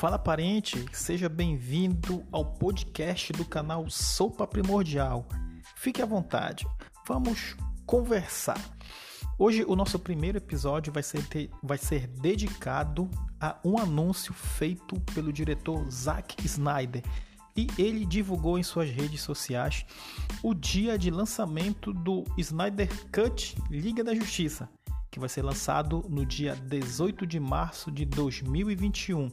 Fala parente, seja bem-vindo ao podcast do canal Sopa Primordial. Fique à vontade, vamos conversar. Hoje o nosso primeiro episódio vai ser, vai ser dedicado a um anúncio feito pelo diretor Zack Snyder e ele divulgou em suas redes sociais o dia de lançamento do Snyder Cut Liga da Justiça, que vai ser lançado no dia 18 de março de 2021.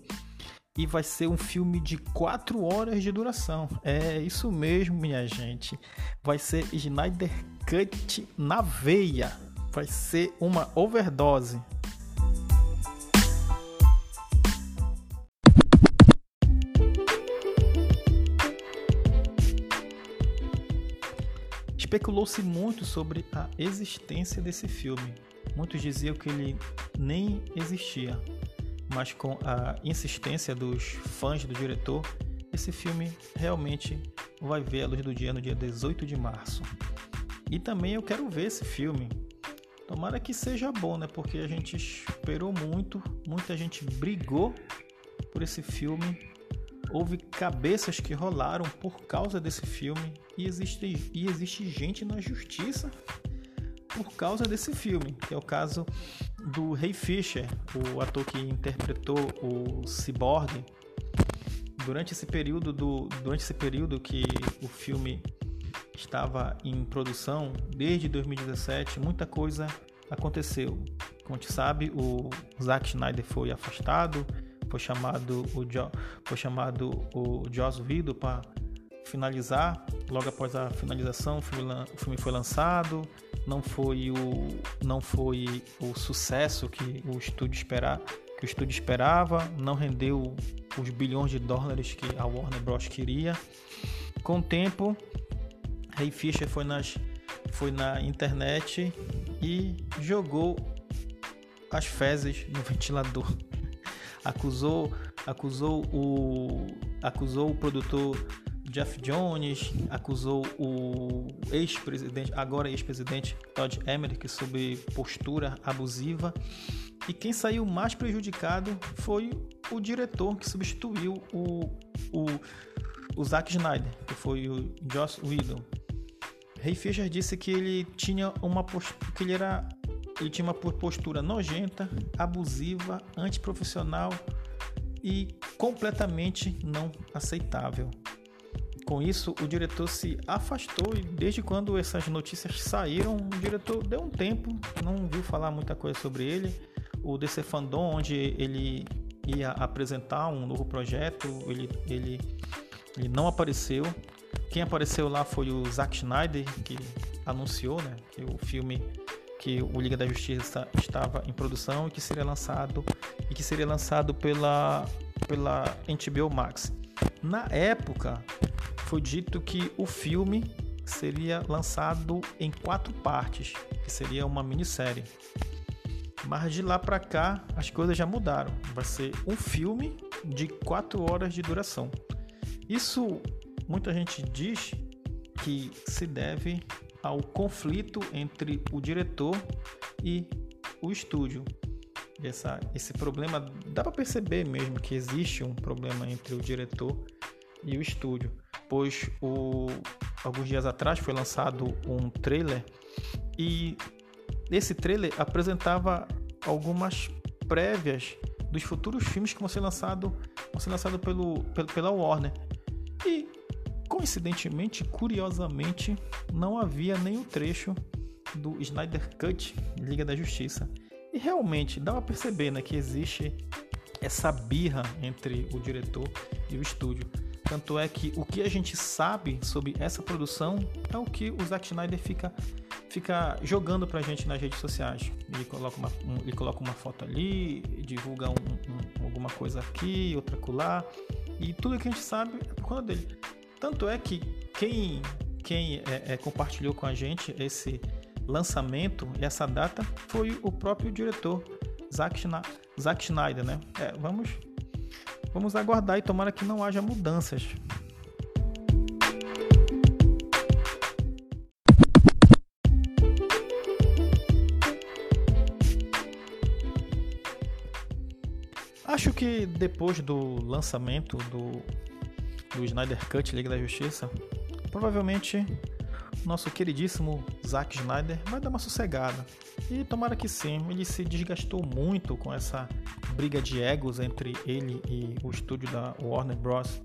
E vai ser um filme de 4 horas de duração. É isso mesmo, minha gente. Vai ser Snyder Cut na veia. Vai ser uma overdose. Especulou-se muito sobre a existência desse filme. Muitos diziam que ele nem existia, mas com a insistência dos fãs do diretor, esse filme realmente vai ver a luz do dia no dia 18 de março. E também eu quero ver esse filme. Tomara que seja bom, né? Porque a gente esperou muito, muita gente brigou por esse filme houve cabeças que rolaram por causa desse filme e existe, e existe gente na justiça por causa desse filme, que é o caso do Ray Fisher, o ator que interpretou o Cyborg. Durante esse período do, durante esse período que o filme estava em produção, desde 2017, muita coisa aconteceu. Como a gente sabe, o Zack Snyder foi afastado, foi chamado o, jo, foi chamado o Joss Whedon para finalizar. Logo após a finalização, o filme, o filme foi lançado. Não foi o não foi o sucesso que o estúdio esperar, que o estúdio esperava. Não rendeu os bilhões de dólares que a Warner Bros queria. Com o tempo, Ray Fisher foi nas foi na internet e jogou as fezes no ventilador acusou, acusou o, acusou o produtor Jeff Jones, acusou o ex-presidente, agora ex-presidente Todd Emmerich sobre postura abusiva. E quem saiu mais prejudicado foi o diretor que substituiu o, o, o Zack Snyder, que foi o Joss Whedon. Ray Fisher disse que ele tinha uma que ele era ele tinha uma postura nojenta, abusiva, antiprofissional e completamente não aceitável. Com isso, o diretor se afastou e desde quando essas notícias saíram, o diretor deu um tempo, não viu falar muita coisa sobre ele. O DC Fandom, onde ele ia apresentar um novo projeto, ele, ele, ele não apareceu. Quem apareceu lá foi o Zack Snyder, que anunciou né, que o filme que o Liga da Justiça estava em produção e que seria lançado e que seria lançado pela pela HBO Max. Na época, foi dito que o filme seria lançado em quatro partes, que seria uma minissérie. Mas de lá para cá, as coisas já mudaram. Vai ser um filme de quatro horas de duração. Isso muita gente diz que se deve ao conflito entre o diretor e o estúdio. Essa, esse problema dá para perceber mesmo que existe um problema entre o diretor e o estúdio, pois o, alguns dias atrás foi lançado um trailer e esse trailer apresentava algumas prévias dos futuros filmes que vão ser lançados vão ser lançado pelo, pelo, pela Warner. E Coincidentemente, curiosamente, não havia nenhum trecho do Snyder Cut Liga da Justiça. E realmente dá para perceber né, que existe essa birra entre o diretor e o estúdio. Tanto é que o que a gente sabe sobre essa produção é o que o Zack Snyder fica, fica jogando pra gente nas redes sociais. Ele coloca uma, um, ele coloca uma foto ali, divulga um, um, alguma coisa aqui, outra colar. E tudo que a gente sabe é por conta dele. Tanto é que quem, quem é, é, compartilhou com a gente esse lançamento essa data foi o próprio diretor Zack, Zack Schneider, né? É, vamos, vamos aguardar e tomara que não haja mudanças. Acho que depois do lançamento do, do Snyder Cut Liga da Justiça, provavelmente nosso queridíssimo Zack Snyder vai dar uma sossegada. E tomara que sim, ele se desgastou muito com essa briga de egos entre ele e o estúdio da Warner Bros.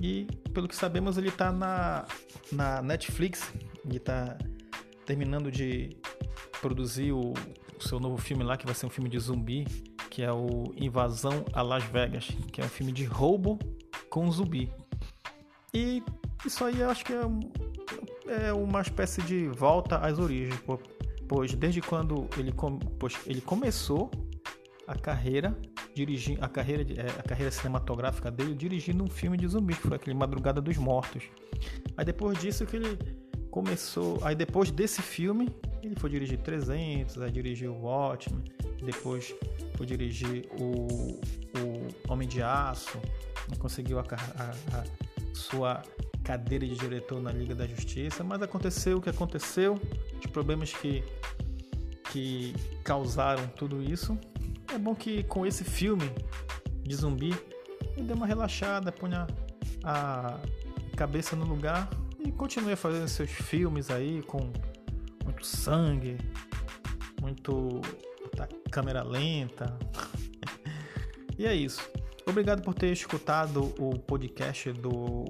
E pelo que sabemos, ele está na, na Netflix, ele está terminando de produzir o, o seu novo filme lá, que vai ser um filme de zumbi, que é o Invasão a Las Vegas, que é um filme de roubo com zumbi. E isso aí eu acho que é, é uma espécie de volta às origens, pois desde quando ele, pois ele começou a carreira dirigindo a carreira é, a carreira cinematográfica dele dirigindo um filme de zumbi que foi aquele Madrugada dos Mortos. Aí depois disso que ele começou aí depois desse filme ele foi dirigir 300 aí dirigiu o Watchmen depois foi dirigir o, o Homem de Aço conseguiu a, a, a sua cadeira de diretor na Liga da Justiça mas aconteceu o que aconteceu os problemas que que causaram tudo isso é bom que com esse filme de zumbi ele dê uma relaxada, ponha a cabeça no lugar e continue fazendo seus filmes aí com muito sangue, muito câmera lenta. e é isso. Obrigado por ter escutado o podcast do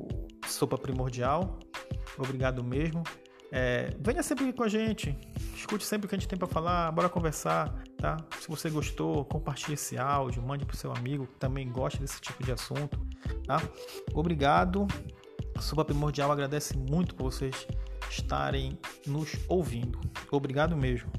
Sopa Primordial. Obrigado mesmo. É, venha sempre com a gente, escute sempre o que a gente tem para falar, bora conversar, tá? Se você gostou, compartilhe esse áudio, mande para seu amigo que também gosta desse tipo de assunto, tá? Obrigado. A Suba Primordial agradece muito por vocês estarem nos ouvindo. Obrigado mesmo.